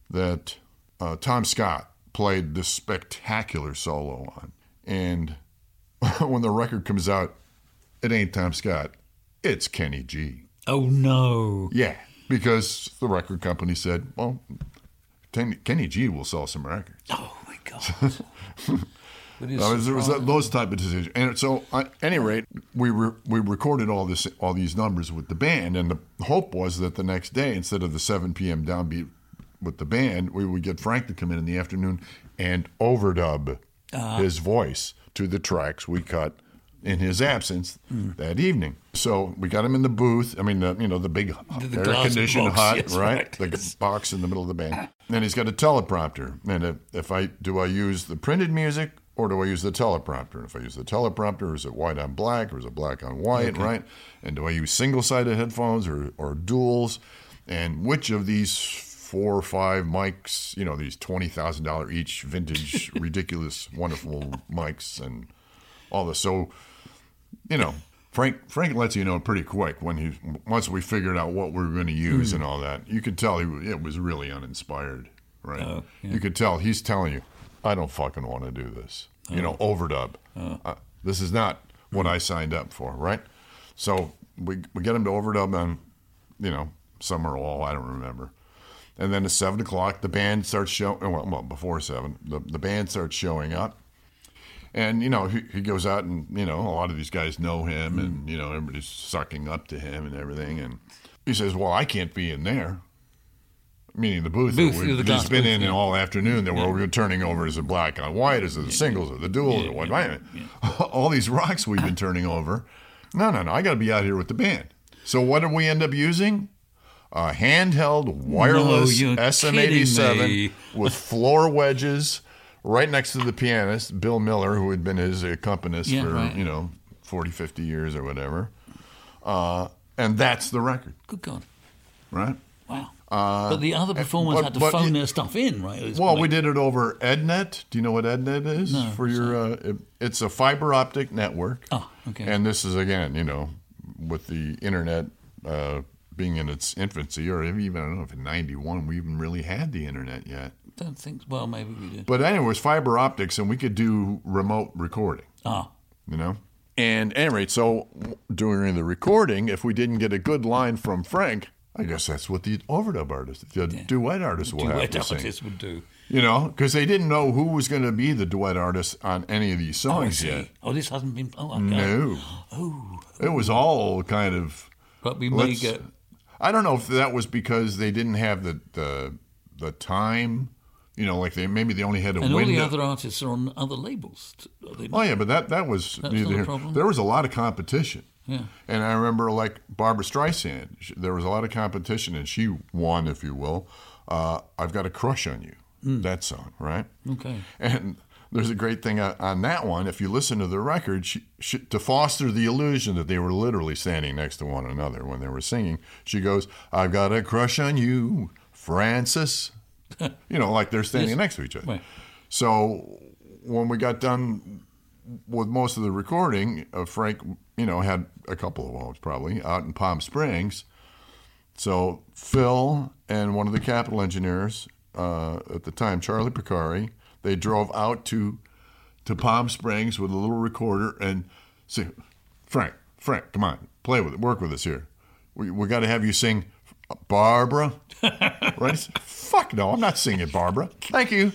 that uh, Tom Scott played this spectacular solo on, and when the record comes out, it ain't Tom Scott, it's Kenny G. Oh, no. Yeah, because the record company said, well, Kenny, G will sell some records. Oh, my God. It is Uh, there was surprising. those type of decisions, and so at any rate, we re- we recorded all this all these numbers with the band, and the hope was that the next day, instead of the 7 p.m. downbeat with the band, we would get Frank to come in in the afternoon and overdub his voice to the tracks we cut in his absence that evening. So we got him in the booth. I mean, the, you know, the big the air conditioned box, hut, yes, right? right. The g- box in the middle of the band. And he's got a teleprompter. And if, if I do I use the printed music or do I use the teleprompter? And if I use the teleprompter, is it white on black or is it black on white, right? And do I use single sided headphones or, or duals? And which of these four or five mics, you know, these $20,000 each vintage, ridiculous, wonderful mics and all this. So you know, Frank Frank lets you know pretty quick when he once we figured out what we were going to use and hmm. all that. You could tell he it was really uninspired. right? Oh, yeah. You could tell he's telling you, I don't fucking want to do this. You know, uh. overdub. Uh, this is not what I signed up for, right? So we we get him to overdub on, you know, summer or all I don't remember. And then at seven o'clock, the band starts showing. Well, well, before seven, the the band starts showing up. And you know he, he goes out and you know a lot of these guys know him and you know everybody's sucking up to him and everything. And he says well I can't be in there. Meaning the booth, Booth, that the he's been in yeah. all afternoon that we're turning over as a black on white as the singles or the duels or what all these rocks we've been turning over. No no no I got to be out here with the band. So what did we end up using? A handheld wireless you're SM87 with floor wedges right next to the pianist, Bill Miller, who had been his accompanist Yeah, for, right. you know, 40, 50 years or whatever. Uh, and that's the record, Good God. right? Wow. but the other performers but- had to phone it- their stuff in, right? Well, we did it over EdNet. Do you know what EdNet is? No, For your, uh, it- it's a fiber optic network. Oh, okay. And this is again, you know, with the internet uh, being in its infancy, or even I don't know if in '91 we even really had the internet yet. Don't think. Well, maybe we did. But anyway, it was fiber optics, and we could do remote recording. ah, you know. And at any rate, so during the recording, if we didn't get a good line from Frank, I guess that's what the overdub artist, the duet artist, will have duet to sing. artists would do. You know, because they didn't know who was going to be the duet artist on any of these Oh, songs see. yet. Oh, this hasn't been. Oh, okay. No, Oh, it was all kind of. but we may get. I don't know if that was because they didn't have the the, the time. You know, like they maybe they only had a And all the other artists are on other labels. Oh yeah, but that that was That's neither not a problem? There was a lot of competition. Yeah. And I remember like Barbra Streisand. sh- There was a lot of competition, and she won, if you will. Uh, I've got a crush on you. Hmm. That song, right? Okay. And there's a great thing on, on that one. If you listen to the record, she, she, to foster the illusion that they were literally standing next to one another when they were singing, she goes, "I've got a crush on you, Francis." you know, like they're standing Yes. next to each other. Right. So when we got done with most of the recording, uh, Frank, you know, had a couple of homes probably out in Palm Springs. So Phil and one of the Capitol engineers uh, at the time, Charlie Paakkari, they drove out to to Palm Springs with a little recorder and say, Frank, Frank, come on, play with it, work with us here. We we got to have you sing Barbara, right? Said, Fuck no, I'm not singing Barbara. Thank you.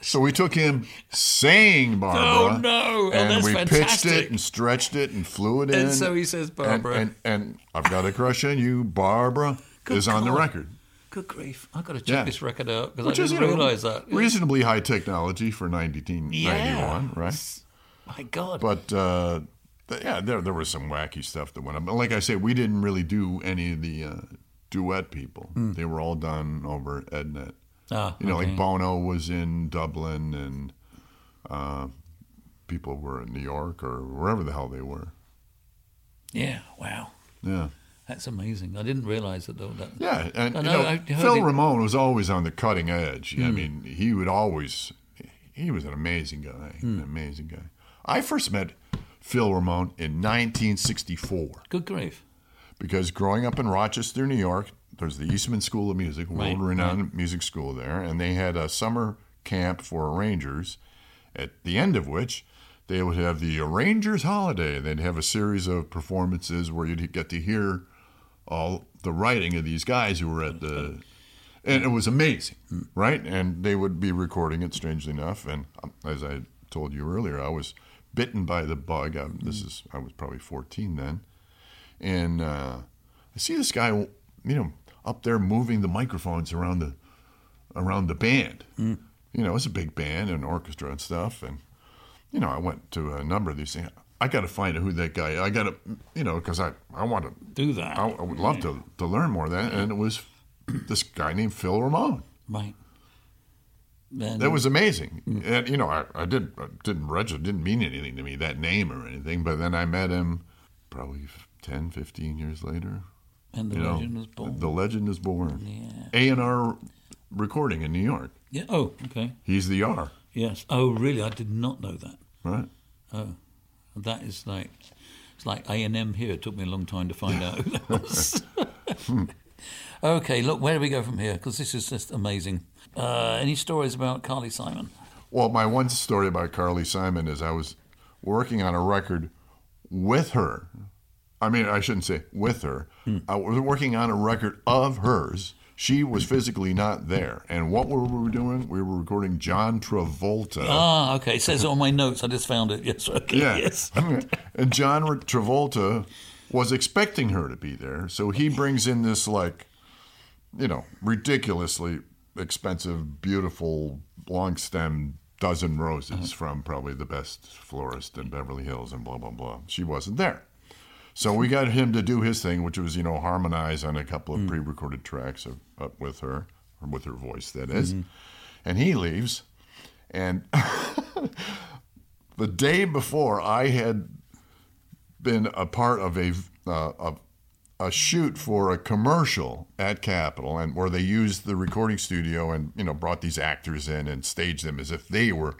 So we took him saying Barbara. Oh, no. Oh, and we pitched it and stretched it and flew it in. And so he says Barbara. And, and, and I've got a crush on you, Barbara, Good is on the record. Good grief! I've got to check Yeah. this record out because I Which is, didn't you know, realise that. reasonably high technology for 1991, Yeah. right? My God. But uh, yeah, there there was some wacky stuff that went on. But like I say, we didn't really do any of the uh, duet people. They were all done over EdNet. ah, You know, okay. like Bono was in Dublin, and uh, people were in New York or wherever the hell they were. Yeah. Wow. Yeah, That's amazing. I didn't realise that though. That, yeah, and I you know, know, I heard Phil it- Hmm. Ramone was always on the cutting edge. I mean, he would always. He was an amazing guy. Hmm. An amazing guy. I first met Phil Ramone in 1964. Good grief. Because growing up in Rochester, New York, there's the Eastman School of Music, world-renowned music school there, and they had a summer camp for arrangers. At the end of which, they would have the Arrangers Holiday. They'd have a series of performances where you'd get to hear all the writing of these guys who were at the, and it was amazing, right? And they would be recording it, strangely enough. And um, as I told you earlier, I was bitten by the bug. I, this is I was probably 14 then and uh, I see this guy, you know, up there moving the microphones around the around the band. You know, it's a big band and orchestra and stuff, and you know, I went to a number of these things. I got to find out who that guy. I got to, you know, because I I want to Do that. I, I would love to to learn more of that, and it was this guy named Phil Ramone. Right. Then, That was amazing, and you know, I, I did I didn't register, didn't mean anything to me that name or anything, but then I met him probably 10, 15 years later. and the you know, legend was born. The legend is born. Yeah. A and R recording in New York. yeah. Oh, okay. He's the R, Yes. Oh, really? I did not know that. right? Oh, that is like it's like A and M here. It took me a long time to find out who that was. Okay, look, where do we go from here? Because this is just amazing. Uh, any stories about Carly Simon? Well, my one story about Carly Simon is I was working on a record with her. I mean, I shouldn't say with her. Hmm. Uh, I was working on a record of hers. She was physically not there. And what were we doing? We were recording John Travolta. Ah, okay. It says it on my notes. I just found it. Yes, okay. Yeah. Yes. and John Travolta was expecting her to be there. So he brings in this, like, you know, ridiculously expensive, beautiful, long stem dozen roses mm-hmm. from probably the best florist in Beverly Hills and blah, blah, blah. She wasn't there. So we got him to do his thing, which was, you know, harmonize on a couple of pre recorded tracks of, up with her, or with her voice, that is. And he leaves. And the day before, I had been a part of a, uh, a a shoot for a commercial at Capitol, and where they used the recording studio and you know brought these actors in and staged them as if they were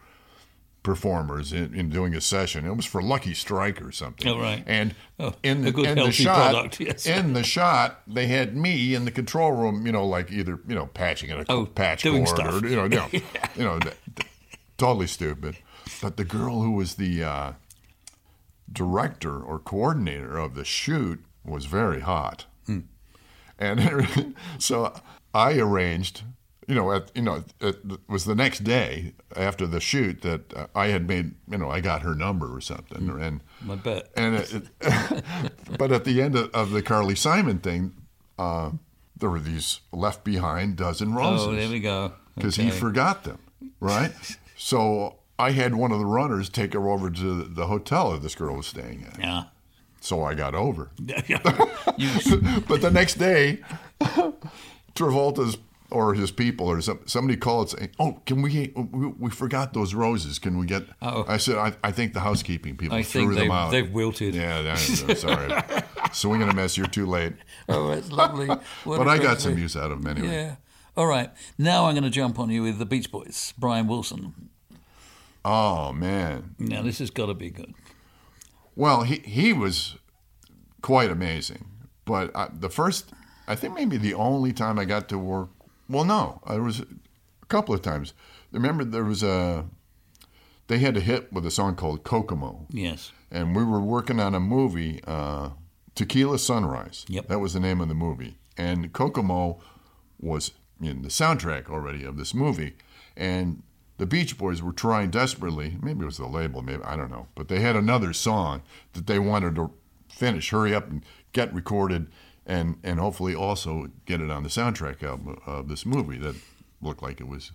performers in, in doing a session. It was for Lucky Strike or something. Oh, right. And Oh, in the good in the shot, product, yes. in the shot, they had me in the control room. You know, like either you know patching in a Oh, patch cord stuff. or you know, you know, you know, totally stupid. But the girl who was the uh, director or coordinator of the shoot was very hot. And so I arranged, you know, at, you know, it was the next day after the shoot that uh, I had made, you know, I got her number or something, and I bet. and it, it- but at the end of, of the Carly Simon thing, uh, there were these left behind dozen roses Oh, there we go. because he forgot them, right? so I had one of the runners take her over to the hotel that this girl was staying at. Yeah. So I got over. But the next day, Travolta's or his people or some, somebody called saying, "Oh, can we, we? We forgot those roses. Can we get?" Uh-oh. I said, I, "I think the housekeeping people I threw them out." they've wilted. Yeah, that- I'm sorry. Swing and a miss. You're too late. Oh, it's lovely. But I got some use out of them anyway. Yeah. All right. Now I'm going to jump on you with the Beach Boys, Brian Wilson. Oh man. Now this has got to be good. Well, he he was quite amazing. But I, the first, I think maybe the only time I got to work. Well, no, there was a couple of times. Remember, there was a. They had a hit with a song called Kokomo, Yes. and we were working on a movie, uh, Tequila Sunrise. Yep. That was the name of the movie, and Kokomo was in the soundtrack already of this movie, and the Beach Boys were trying desperately. Maybe it was the label, maybe I don't know, but they had another song that they wanted to finish, hurry up and get recorded, and and hopefully also get it on the soundtrack album of this movie that looked like it was,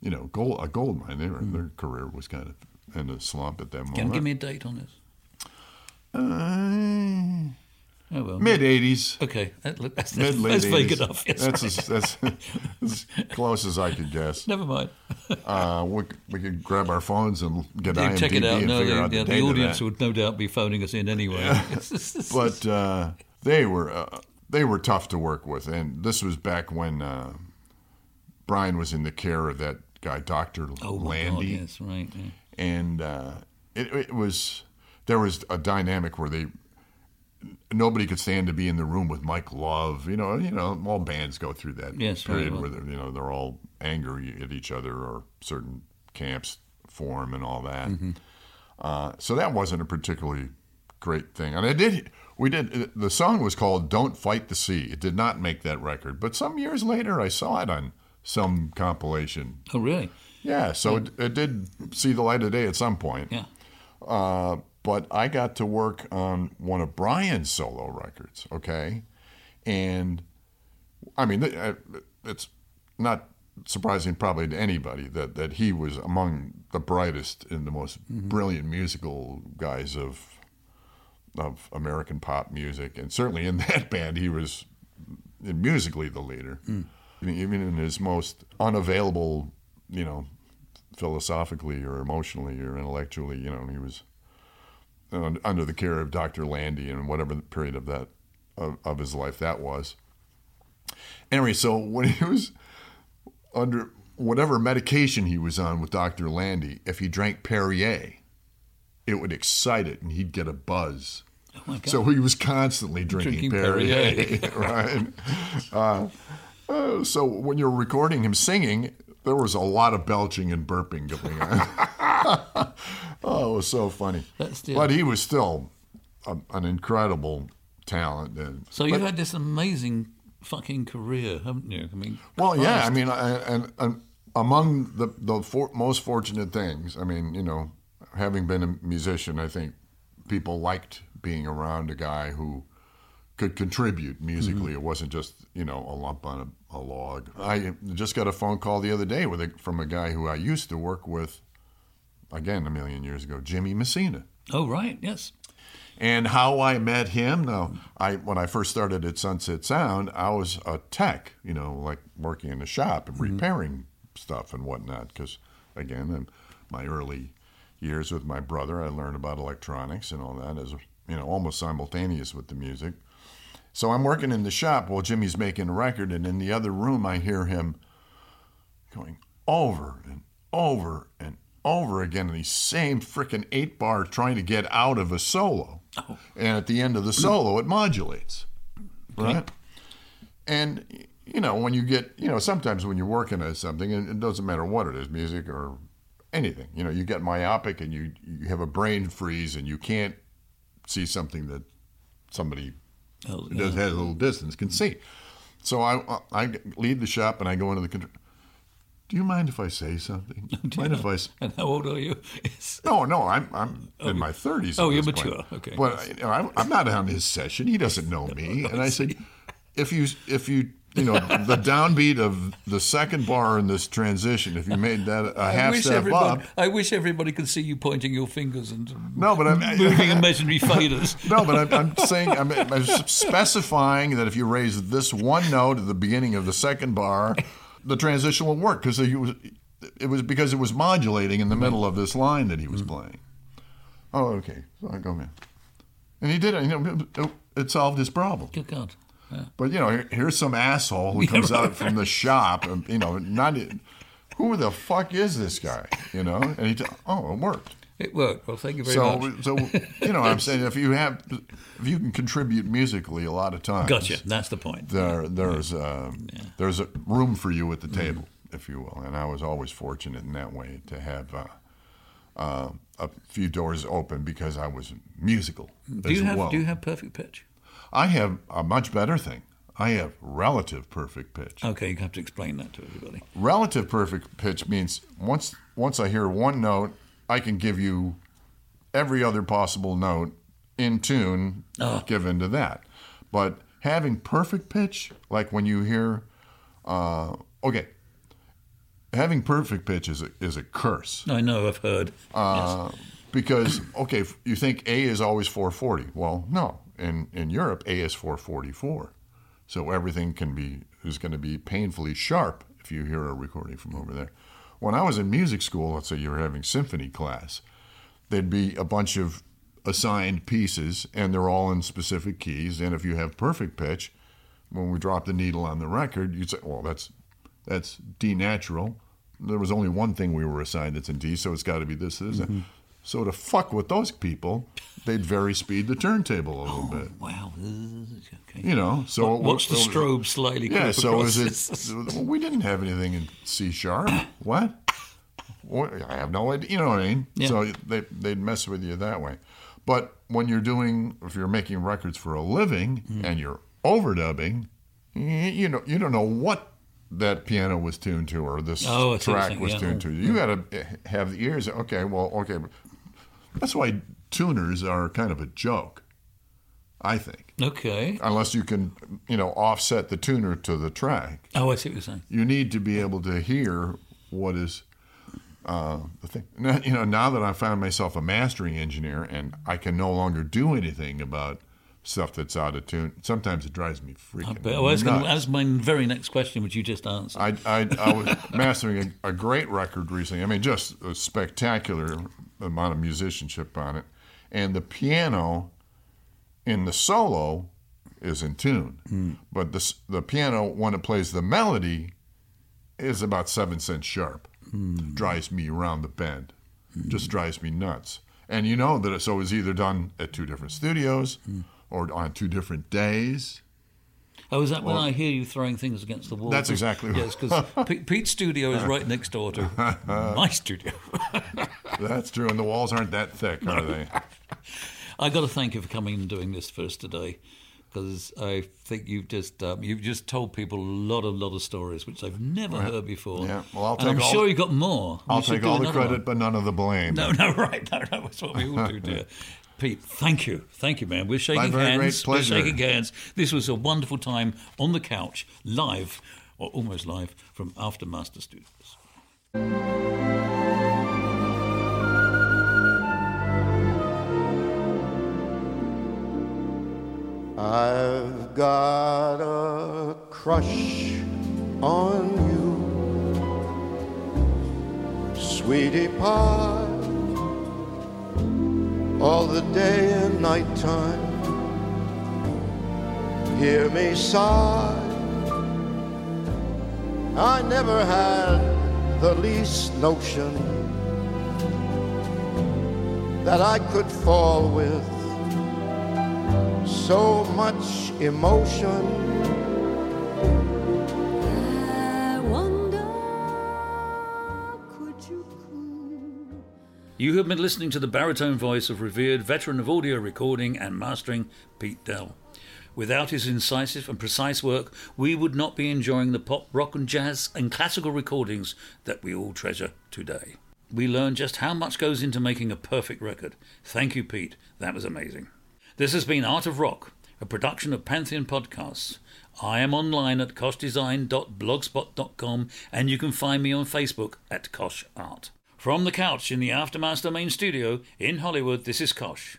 you know, gold a gold mine. Their their career was kind of in a slump at that moment. Can you give me a date on this? Uh, Oh well. mid '80s. Okay. That, that's, late that's vague 80s. enough. Yes, that's, right. as, that's as close as I could guess. Never mind. Uh, we, we could grab our phones and get Yeah, IMDb check it out. and No, figure the, out the, the, date audience would no doubt be phoning us in anyway. But uh, they were uh, they were tough to work with, and this was back when uh, Brian was in the care of that guy, Doctor oh Landy, God, yes, right. yeah. and uh, it, it was there was a dynamic where they nobody could stand to be in the room with Mike Love. You know, you know, all bands go through that Yes, period well. where they're, you know they're all angry at each other or certain camps form and all that. Mm-hmm. Uh, so that wasn't a particularly great thing. And I did, we did. The song was called "Don't Fight the Sea." It did not make that record, but some years later, I saw it on some compilation. Oh really? Yeah, so it, it did see the light of day at some point. Yeah. Uh, but I got to work on one of Brian's solo records, okay? And I mean, uh, it's not surprising probably to anybody that, that he was among the brightest and the most brilliant musical guys of of American pop music. And certainly in that band, he was musically the leader. Hmm. Even in his most unavailable, you know, philosophically or emotionally or intellectually, you know, he was under the care of Dr. Landy and whatever the period of that of, of his life that was. Anyway, so when he was under whatever medication he was on with Dr. Landy, if he drank Perrier, it would excite it and he'd get a buzz. so he was constantly drinking, Oh Drinking Perrier, right? Uh, uh, so when you're recording him singing, there was a lot of belching and burping going on. oh, it was so funny. But he was still a, an incredible talent. And, So you've had this amazing fucking career, haven't you? I mean, Well, yeah, I mean, I, and, and among the the for, most fortunate things, I mean, you know, having been a musician, I think people liked being around a guy who could contribute musically. Mm-hmm. It wasn't just you know a lump on a, a log. I just got a phone call the other day with a, from a guy who I used to work with, again a million years ago, Jimmy Messina. Oh, right, yes. And how I met him, no, I when I first started at Sunset Sound, I was a tech, you know, like working in the shop and mm-hmm. repairing stuff and whatnot. Because again, in my early years with my brother, I learned about electronics and all that as you know almost simultaneous with the music. So I'm working in the shop while Jimmy's making a record, and in the other room I hear him going over and over and over again in the same freaking eight bar trying to get out of a solo. Oh. And at the end of the solo, it modulates. Right? And, you know, when you get, you know, sometimes when you're working at something, and it doesn't matter what it is, music or anything, you know, you get myopic and you, you have a brain freeze and you can't see something that somebody Oh, who does has a little distance can see. So I I leave the shop and I go into the control. Do you mind if I say something? mind if I? And how old are you? No, no, I'm I'm oh, in my thirties. oh, you're mature. Okay. But you know, I'm, I'm not on his session. He doesn't know me. And I said, if you if you you know the downbeat of the second bar in this transition, if you made that a half step up. I wish everybody could see you pointing your fingers and No, but I'm moving imaginary faders. No, but I'm, I'm saying I'm, I'm specifying that if you raise this one note at the beginning of the second bar, the transition will work because it was it was because it was modulating in the middle of this line that he was mm-hmm. playing. Oh, okay. So I go in, and he did it. You know, it, it solved his problem. Good God. Yeah. But you know, here- here's some asshole who comes out from the shop, and you know, not who the fuck is this guy? You know, and he, t- oh, it worked. It worked. Well, thank you very So, much. so you know, I'm saying if you have, if you can contribute musically, a lot of times, Gotcha. That's the point. There, there's um, there's a room for you at the table, if you will, and I was always fortunate in that way to have uh, uh, a few doors open because I was musical Do you have well. Do you have perfect pitch? I have a much better thing. I have relative perfect pitch. Okay, you have to explain that to everybody. Relative perfect pitch means once once I hear one note, I can give you every other possible note in tune given to that. But having perfect pitch, like when you hear, uh, okay, having perfect pitch is a, is a curse. I know. I've heard. Uh, Because okay, you think A is always 440. Well, no. In in Europe, A is 444. So everything can be is going to be painfully sharp if you hear a recording from over there. When I was in music school, let's say you were having symphony class, there'd be a bunch of assigned pieces, and they're all in specific keys. And if you have perfect pitch, when we drop the needle on the record, you'd say, "Well, that's that's D natural." There was only one thing we were assigned that's in D, so it's got to be this, this. Mm-hmm. So to fuck with those people, they'd vary speed the turntable a little bit. Wow. Okay. You know, so Wa- watch the strobe slightly. Yeah, so is it? well, we didn't have anything in C sharp. What? What? I have no idea. You know what I mean? Yeah. So they they'd mess with you that way. But when you're doing, if you're making records for a living Hmm. and you're overdubbing, you know you don't know what that piano was tuned to or this Oh, I see what you're track was yeah. tuned to. You got to have the ears. Okay, well, okay. That's why tuners are kind of a joke. I think Okay. unless you can, you know, offset the tuner to the track. Oh, I see what you're saying. You need to be able to hear what is uh, the thing. Now, you know, now that I found myself a mastering engineer and I can no longer do anything about stuff that's out of tune, sometimes it drives me freaking well, that's, gonna, nuts. that's my very next question, which you just answered. I, I, I was mastering a, a great record recently. I mean, just a spectacular amount of musicianship on it. And the piano in the solo is in tune. Hmm. But the, the piano, when it plays the melody, is about seven cents sharp. Hmm. Drives me around the bend. Hmm. Just drives me nuts. and you know that it, so it was either done at two different studios Hmm. or on two different days. Oh, is that when I hear you throwing things against the wall? That's exactly what- Yes, because Pete's studio is right next door to my studio. That's true, and the walls aren't that thick, are they? I got to thank you for coming and doing this for us today, because I think you've just um, you've just told people a lot, a lot of stories which they've never heard before. Yeah, well, I'll and I'm sure the- you got more. I'll take all the credit, one. but none of the blame. No, no, right, no, no. That's what we all do, dear. Pete, thank you, thank you, man. We're shaking very great hands. We're shaking hands. This was a wonderful time on the couch, live or almost live from AfterMaster Studios. I've got a crush on you, sweetie pie, all the day and night time. Hear me sigh. I never had the least notion that I could fall with so much emotion. You have been listening to the baritone voice of revered veteran of audio recording and mastering, Pete Doell. Without his incisive and precise work, we would not be enjoying the pop, rock, and jazz and classical recordings that we all treasure today. We learned just how much goes into making a perfect record. Thank you, Pete. That was amazing. This has been Art of Rock, a production of Pantheon Podcasts. I am online at koshdesign.blogspot.com and you can find me on Facebook at Kosh Art. From the couch in the Aftermaster main studio in Hollywood, this is Kosh.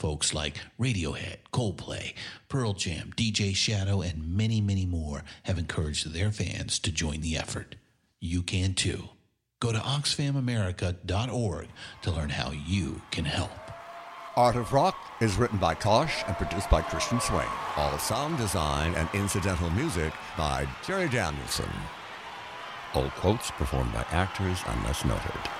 Folks like Radiohead, Coldplay, Pearl Jam, DJ Shadow, and many, many more have encouraged their fans to join the effort. You can too. Go to oxfamamerica.org to learn how you can help. Art of Rock is written by Kosh and produced by Christian Swain. All sound design and incidental music by Jerry Danielson. All quotes performed by actors unless noted.